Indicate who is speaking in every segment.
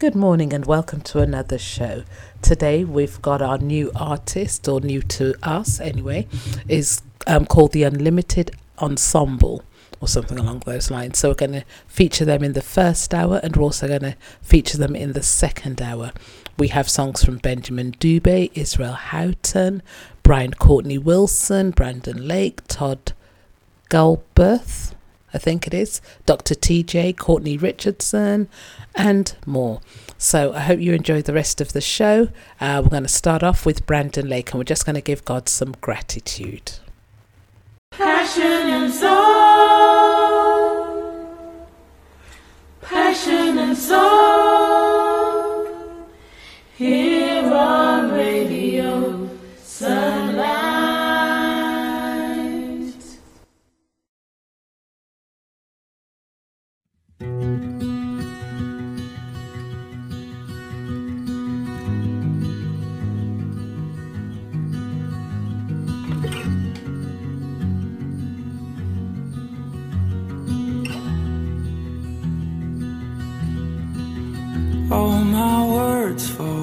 Speaker 1: Good morning and welcome to another show. Today we've got our new artist, or new to us anyway, is um, called the Unlimited Ensemble or something along those lines. So we're going to feature them in the first hour and we're also going to feature them in the second hour. We have songs from Benjamin Dubé, Israel Houghton, Brian Courtney Wilson, Brandon Lake, Todd Galberth, I think it is, Dr. TJ, Courtney Richardson, and more. So I hope you enjoy the rest of the show. Uh, we're going to start off with Brandon Lake and we're just going to give God some gratitude.
Speaker 2: Passion and soul. Passion and soul.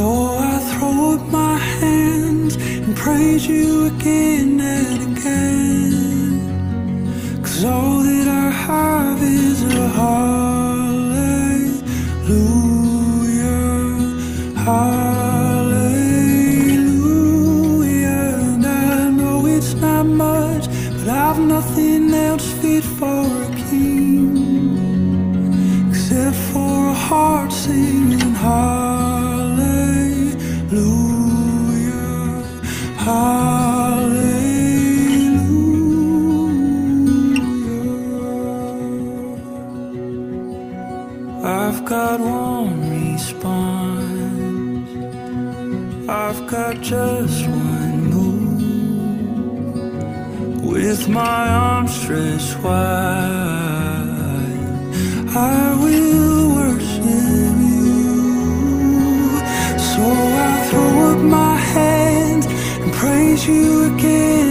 Speaker 3: So I throw up my hands and praise you again and again. Cause all that I have is a hallelujah. Hallelujah. And I know it's not much, but I've nothing else fit for just one move with my arms stretched wide. I will worship you. So I throw up my hands and praise you again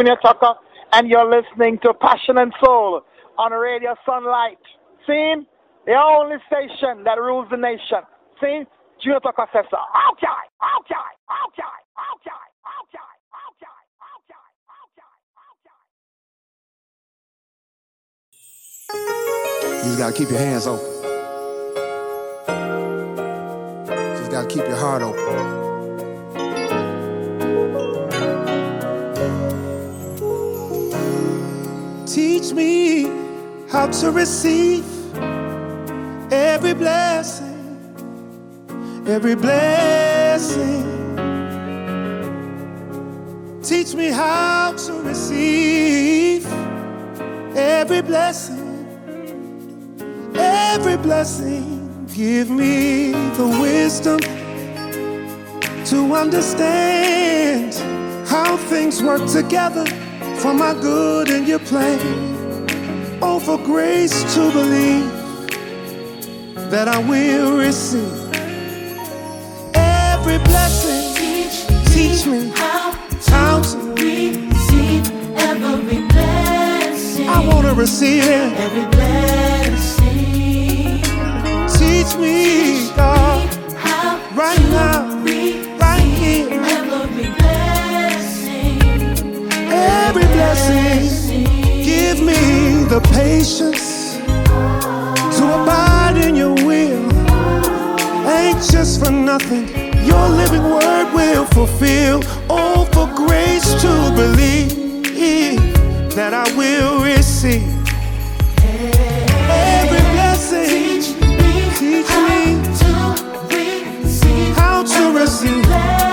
Speaker 4: Junior Tucker, and you're listening to Passion and Soul on Radio Sunlight. See? The only station that rules the nation. See? Junior Tucker says so. Okay, okay, okay, okay, okay.
Speaker 5: You just gotta keep your hands open. Just gotta keep your heart open. Teach me how to receive every blessing, every blessing. Teach me how to receive every blessing every blessing. Give me the wisdom to understand how things work together for my good and your plan. Oh, for grace to believe that I will receive every blessing. Teach me
Speaker 6: how
Speaker 5: how to.
Speaker 6: receive every blessing.
Speaker 5: I want to receive
Speaker 6: every blessing.
Speaker 5: Teach me, God,
Speaker 6: How
Speaker 5: right
Speaker 6: to
Speaker 5: now,
Speaker 6: receive
Speaker 5: right here.
Speaker 6: Every blessing.
Speaker 5: Give me the patience to abide in your will. Anxious for nothing, your living word will fulfill. Oh, for grace to believe that I will receive every blessing.
Speaker 6: Teach
Speaker 5: me
Speaker 6: how to receive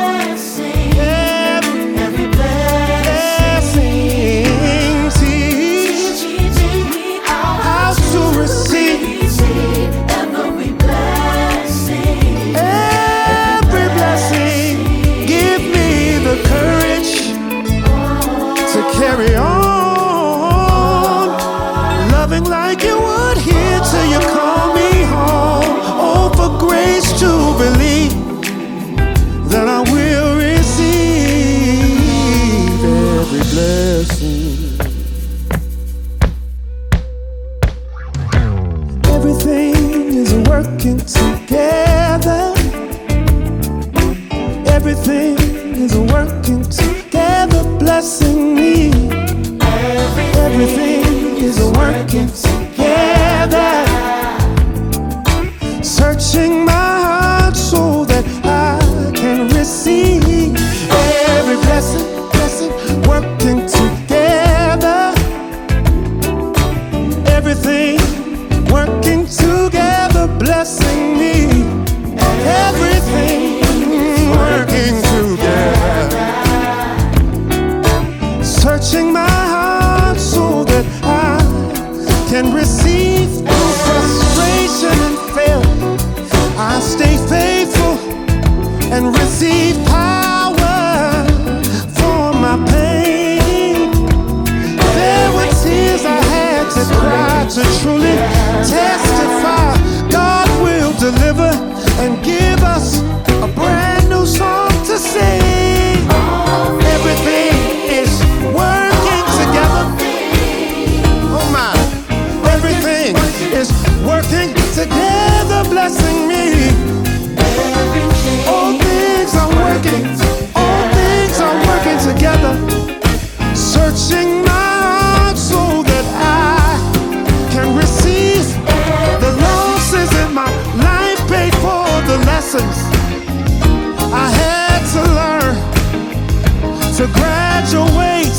Speaker 5: to
Speaker 6: graduate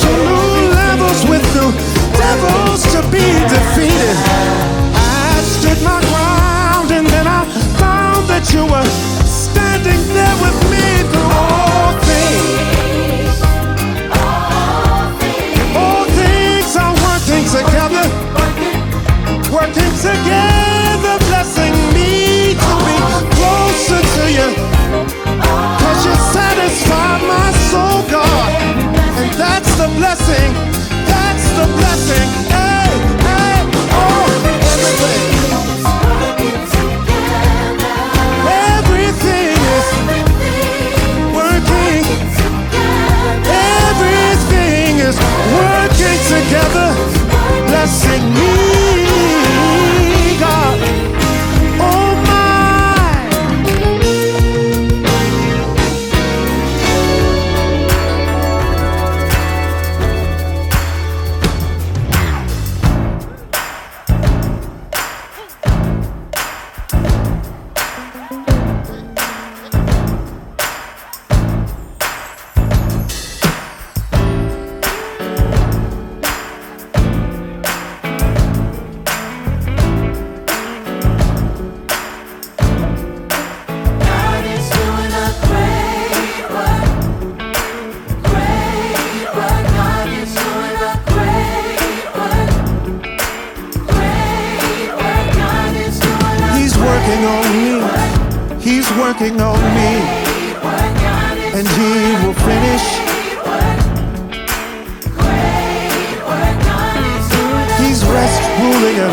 Speaker 6: to new levels with new devils to be defeated. I stood my ground and then I found that you were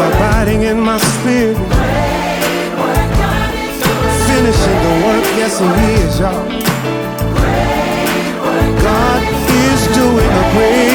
Speaker 6: abiding in my spirit. Finishing the work, yes, He is, y'all. God is doing a great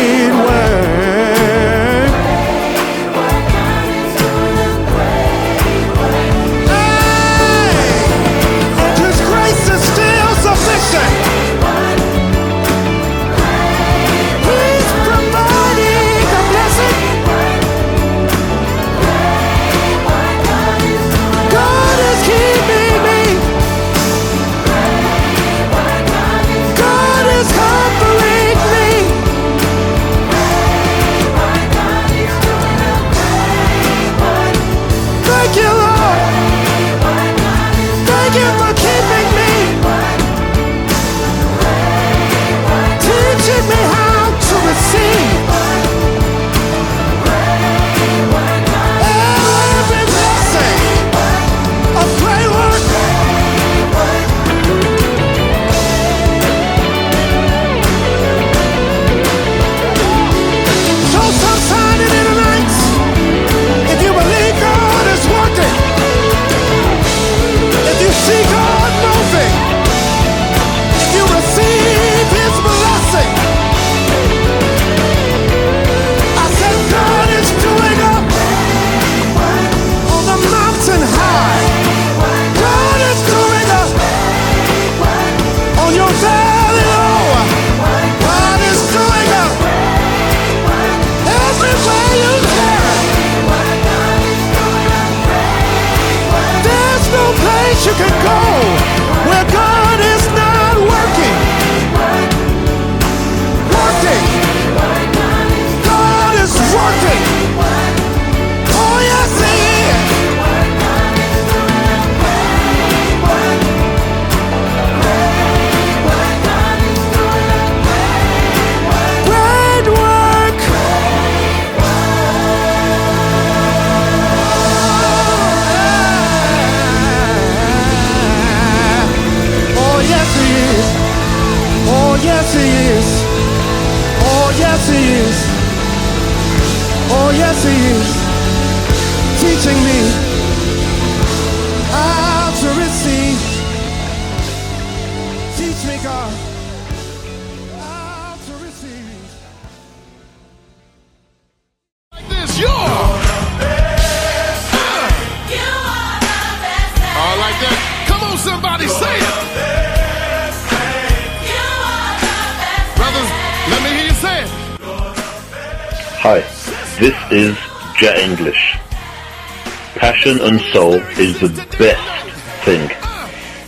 Speaker 6: and
Speaker 7: soul is the best thing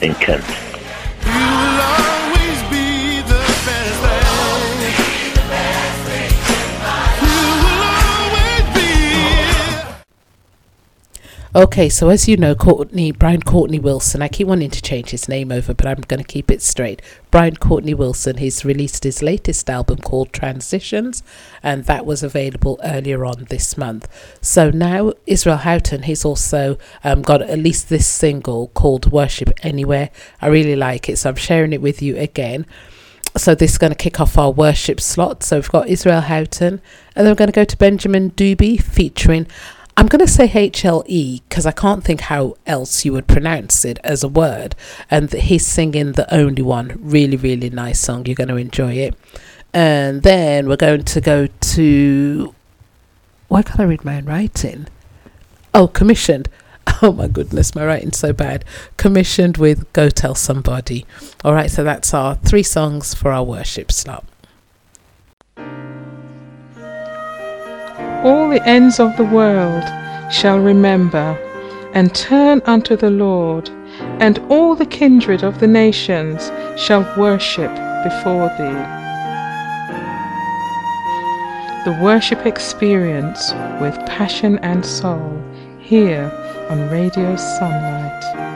Speaker 7: in Kent.
Speaker 1: Okay, so as you know, Courtney Brian Courtney Wilson. I keep wanting to change his name over, but I'm going to keep it straight. Brian Courtney Wilson. He's released his latest album called Transitions, and that was available earlier on this month. So now Israel Houghton. He's also um, got at least this single called Worship Anywhere. I really like it, so I'm sharing it with you again. So this is going to kick off our worship slot. So we've got Israel Houghton, and then we're going to go to Benjamin Dubé featuring. I'm going to say HLE because I can't think how else you would pronounce it as a word. And he's singing The Only One. Really, really nice song. You're going to enjoy it. And then we're going to go to. Why can't I read my own writing? Oh, commissioned. Oh my goodness, my writing's so bad. Commissioned with Go Tell Somebody. All right, so that's our three songs for our worship slot.
Speaker 8: All the ends of the world shall remember and turn unto the Lord, and all the kindred of the nations shall worship before thee. The worship experience with passion and soul here on Radio Sunlight.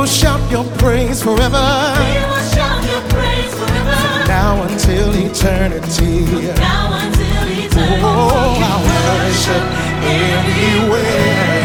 Speaker 9: Will shout your praise forever,
Speaker 5: We will shout your praise forever,
Speaker 9: now until eternity.
Speaker 5: now until eternity.
Speaker 9: Oh, I worship anywhere.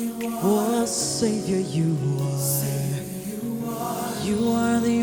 Speaker 9: Oh,
Speaker 10: Savior, you are. You are the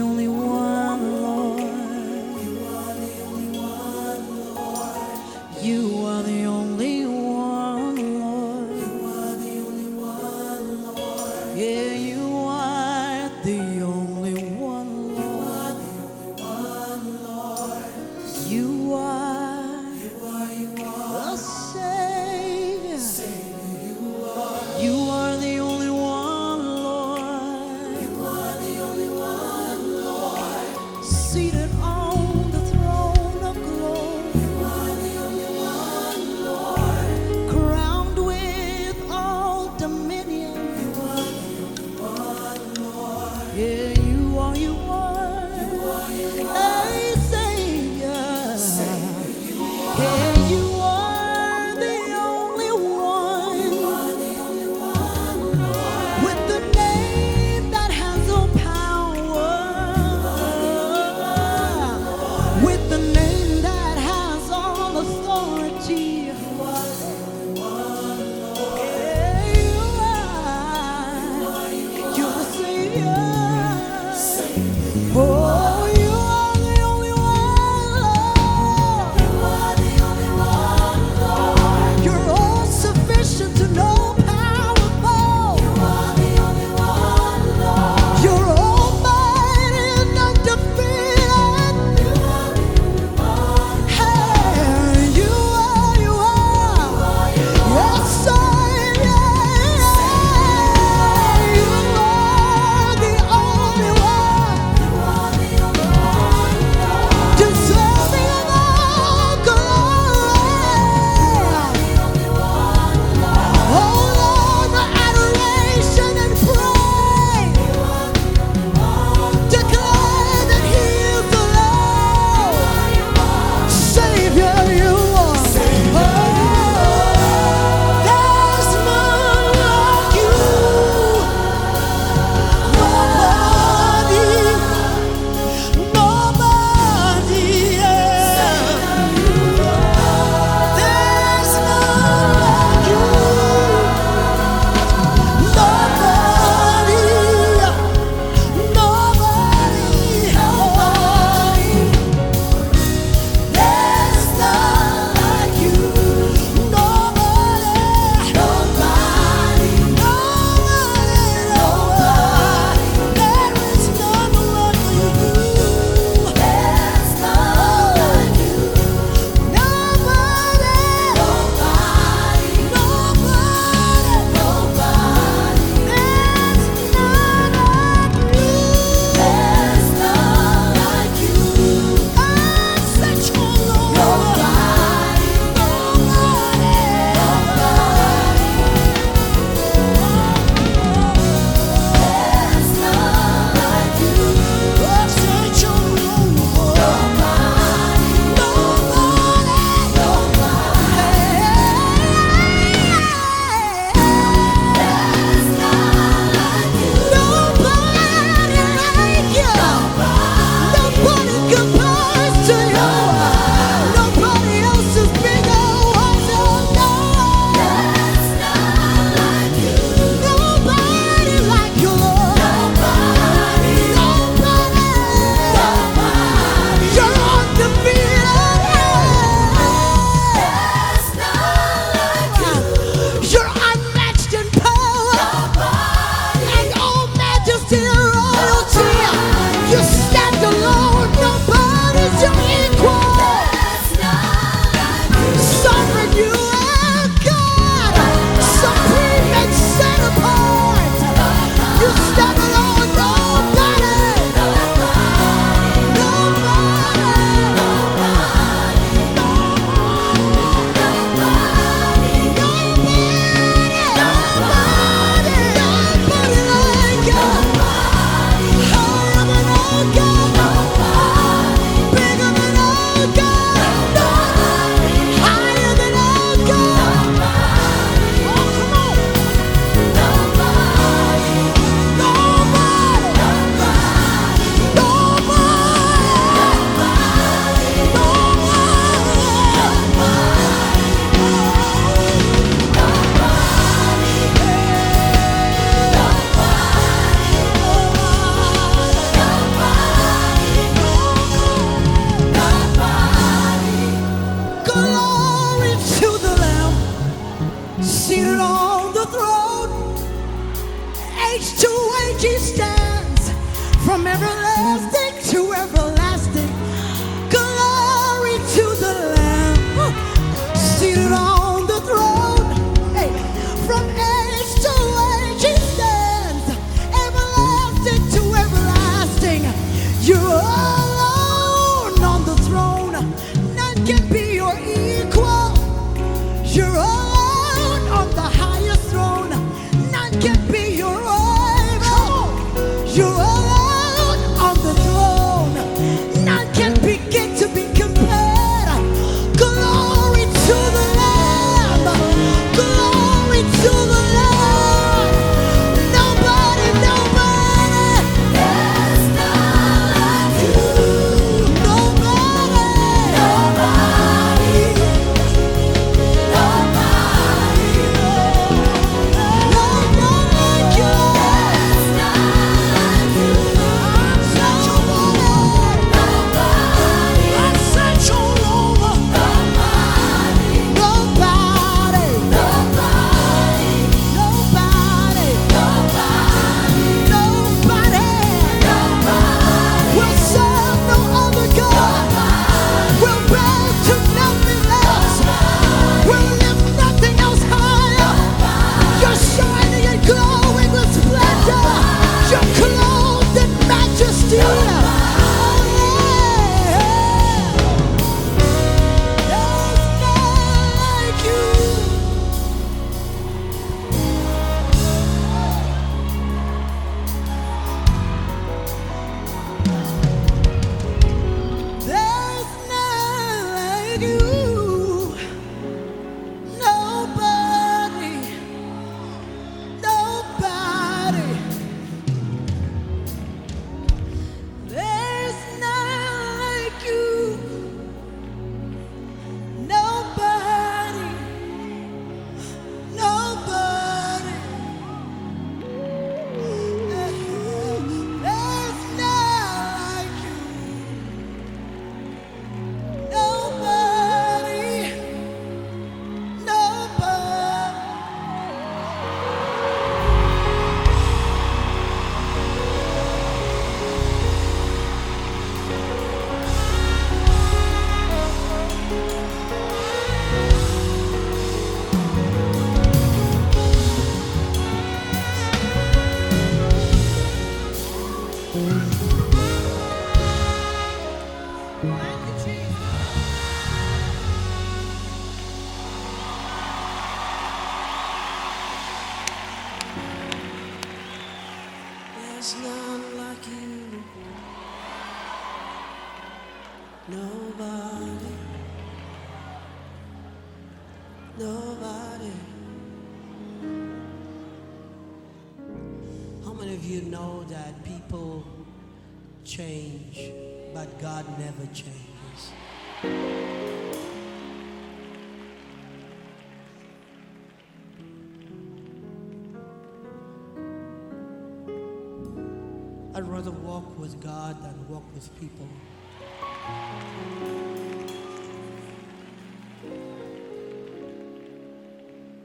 Speaker 10: I'd rather walk with God than walk with people.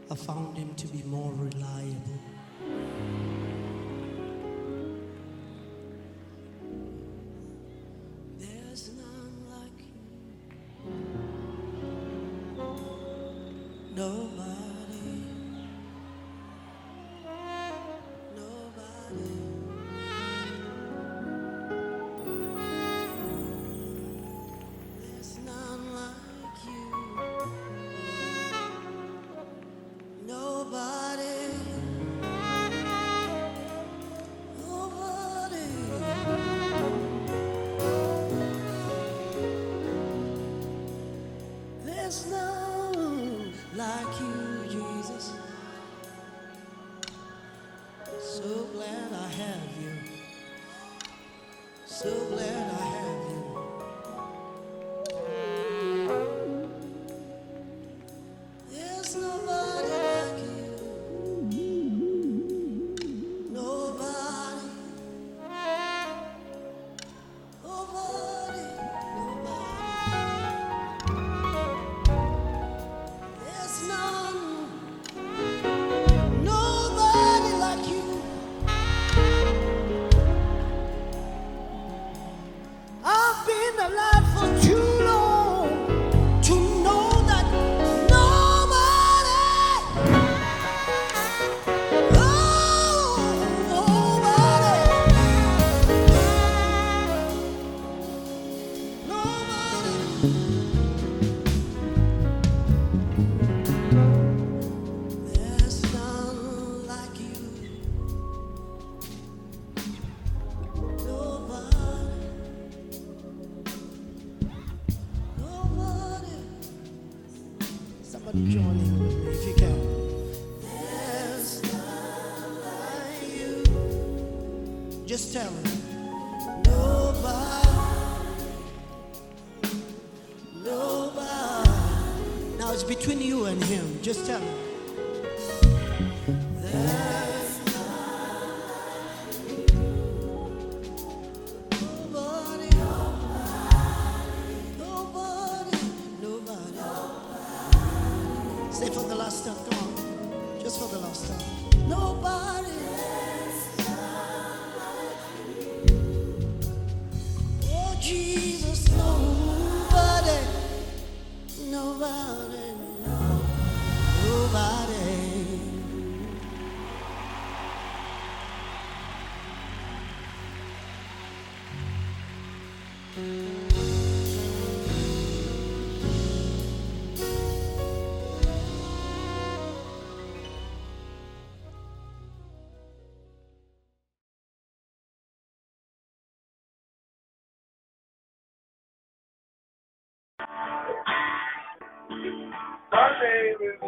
Speaker 10: I found him to be more reliable.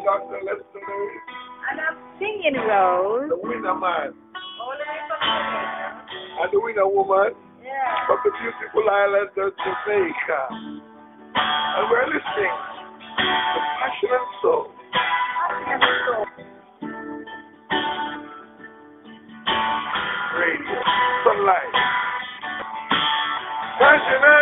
Speaker 11: Dr. Lester May.
Speaker 12: And I'm singing Rose.
Speaker 11: The winner man. And the winner woman.
Speaker 12: Yeah.
Speaker 11: From the beautiful island of Jamaica. And we're listening to passionate Soul. Passion Soul. Radio. Sunlight.
Speaker 13: Passionate.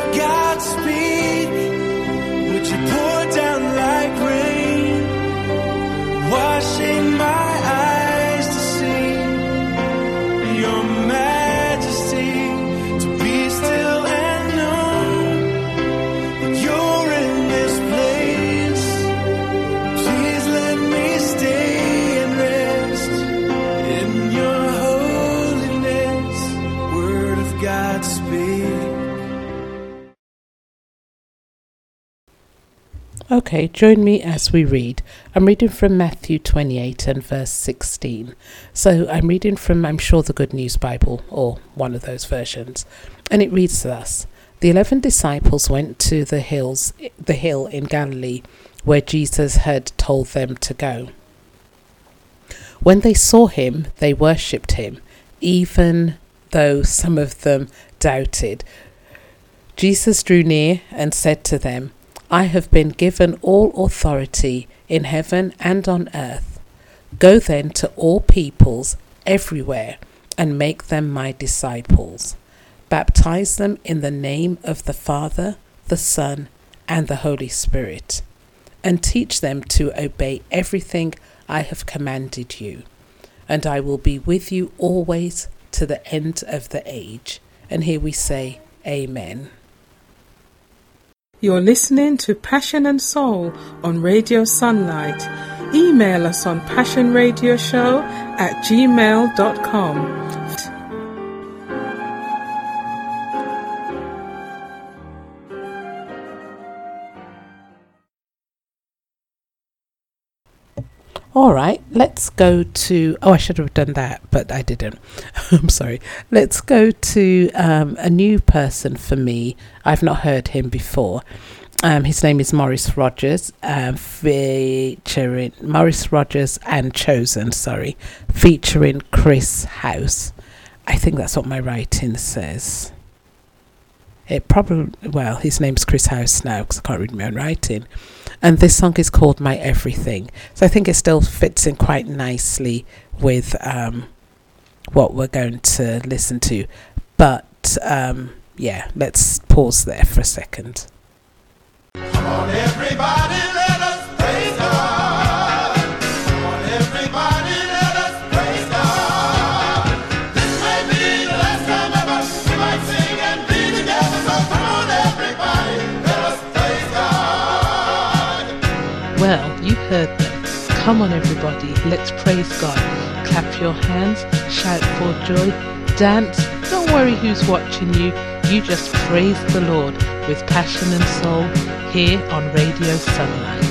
Speaker 1: Okay, join me as we read. I'm reading from Matthew 28 and verse 16. So I'm reading from, I'm sure, the Good News Bible or one of those versions. And it reads thus The eleven disciples went to the hills, the hill in Galilee where Jesus had told them to go. When they saw him, they worshipped him, even though some of them doubted. Jesus drew near and said to them, I have been given all authority in heaven and on earth. Go then to all peoples everywhere and make them my disciples. Baptize them in the name of the Father, the Son, and the Holy Spirit, and teach them to obey everything I have commanded you. And I will be with you always to the end of the age. And here we say, Amen.
Speaker 8: You're listening to Passion and Soul on Radio Sunlight. Email us on passionradioshow at gmail.com.
Speaker 1: All right, let's go to. Oh, I should have done that, but I didn't. I'm sorry. Let's go to um, a new person for me. I've not heard him before. Um, his name is Morris Rogers, um, featuring Morris Rogers and Chosen, sorry, featuring Chris House. I think that's what my writing says. It probably, well, his name's Chris House now because I can't read my own writing. And this song is called My Everything. So I think it still fits in quite nicely with um, what we're going to listen to. But um, yeah, let's pause there for a second. Heard them. Come on, everybody, let's praise God. Clap your hands, shout for joy, dance. Don't worry who's watching you. You just praise the Lord with passion and soul here on Radio Sunlight.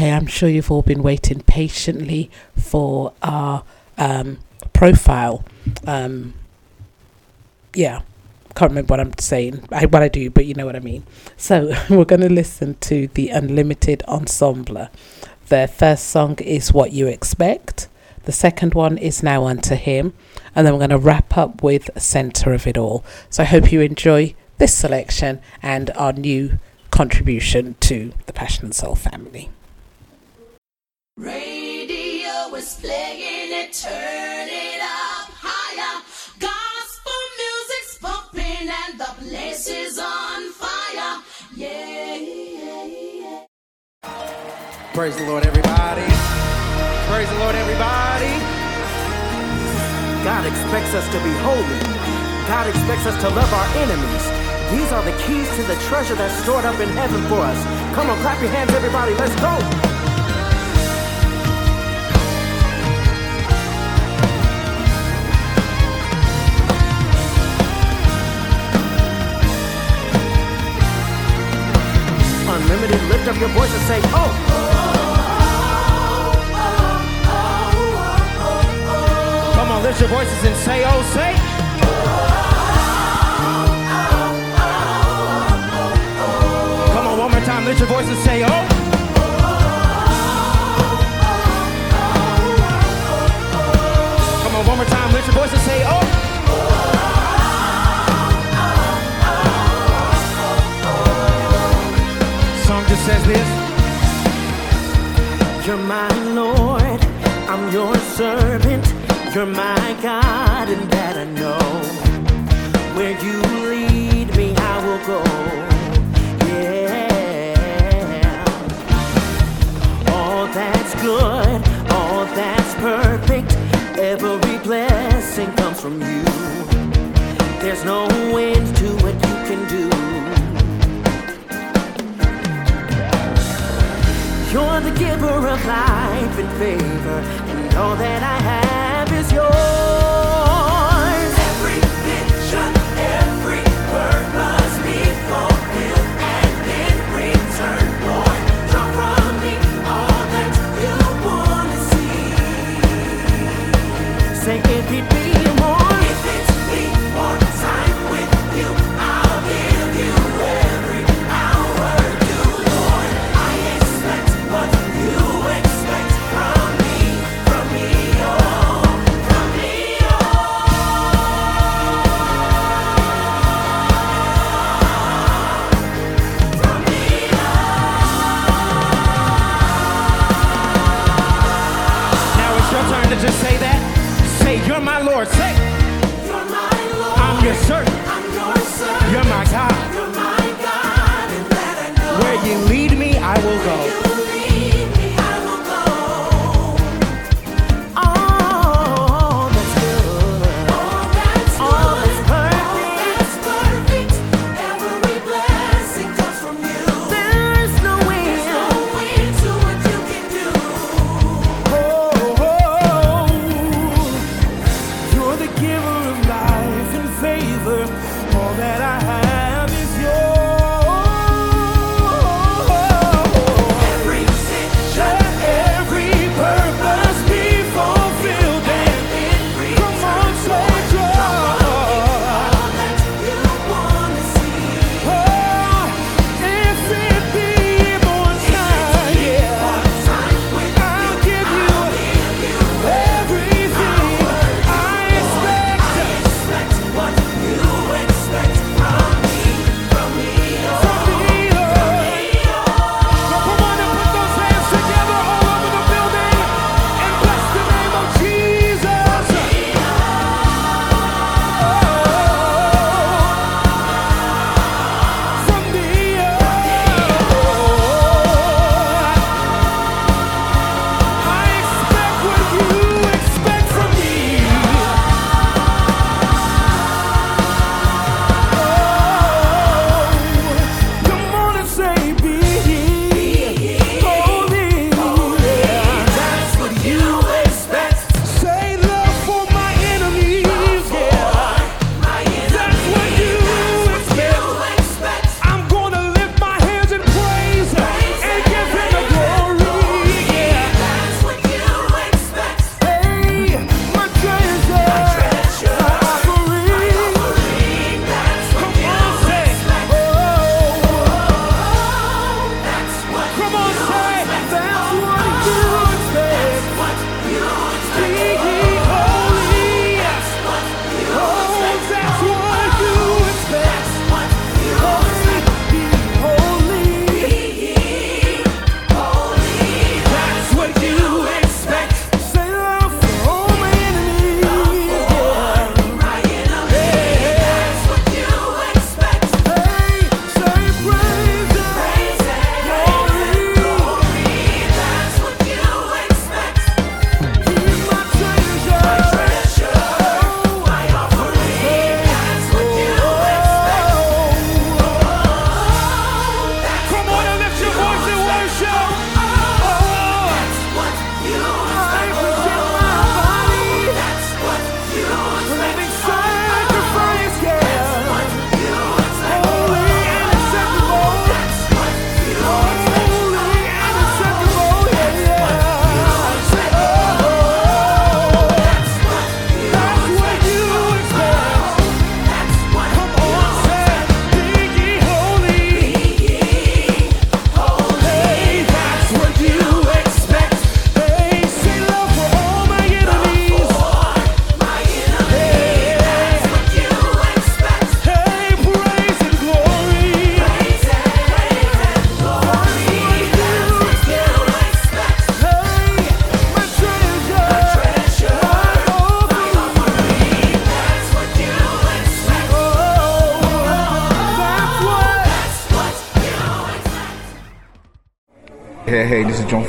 Speaker 1: Okay, I'm sure you've all been waiting patiently for our um, profile. Um, yeah, can't remember what I'm saying, I, what I do, but you know what I mean. So we're going to listen to the Unlimited Ensemble. Their first song is What You Expect. The second one is Now Unto Him. And then we're going to wrap up with Center of It All. So I hope you enjoy this selection and our new contribution to the Passion and Soul family.
Speaker 5: Radio is playing it, turn it up higher. Gospel music's pumping and the place is on fire. Yeah, yeah, yeah.
Speaker 9: Praise the Lord, everybody. Praise the Lord, everybody. God expects us to be holy. God expects us to love our enemies. These are the keys to the treasure that's stored up in heaven for us. Come on, clap your hands, everybody. Let's go. lift up your voice and say, oh. Come on, lift your voices and say, oh, say. Come on, one more time, lift your voice and say, oh. says this?
Speaker 3: You're my Lord, I'm your servant, you're my God, and that I know. Where you giver of life and favor, and all that I have is yours.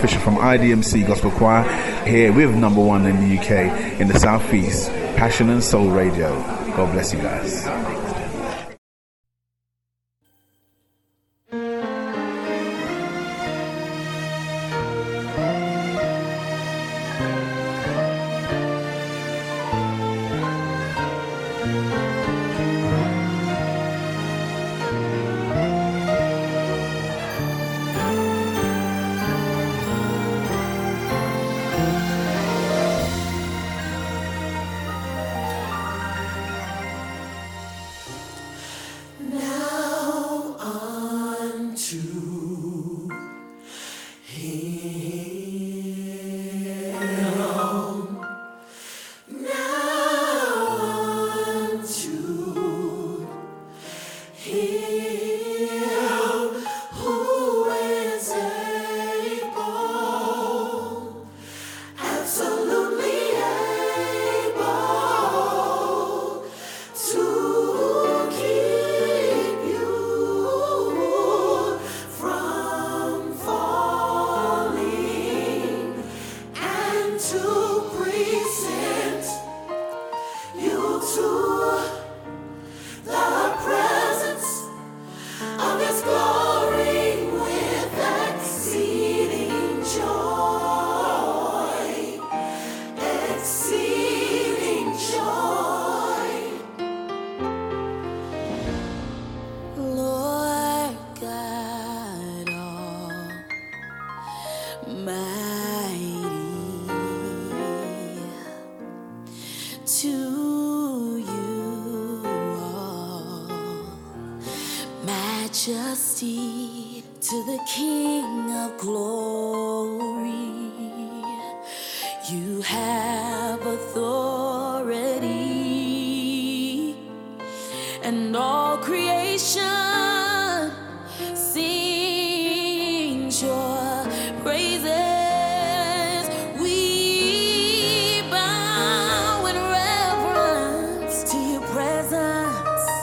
Speaker 5: Fisher from IDMC Gospel Choir here with number one in the UK in the Southeast, Passion and Soul Radio. God bless you guys.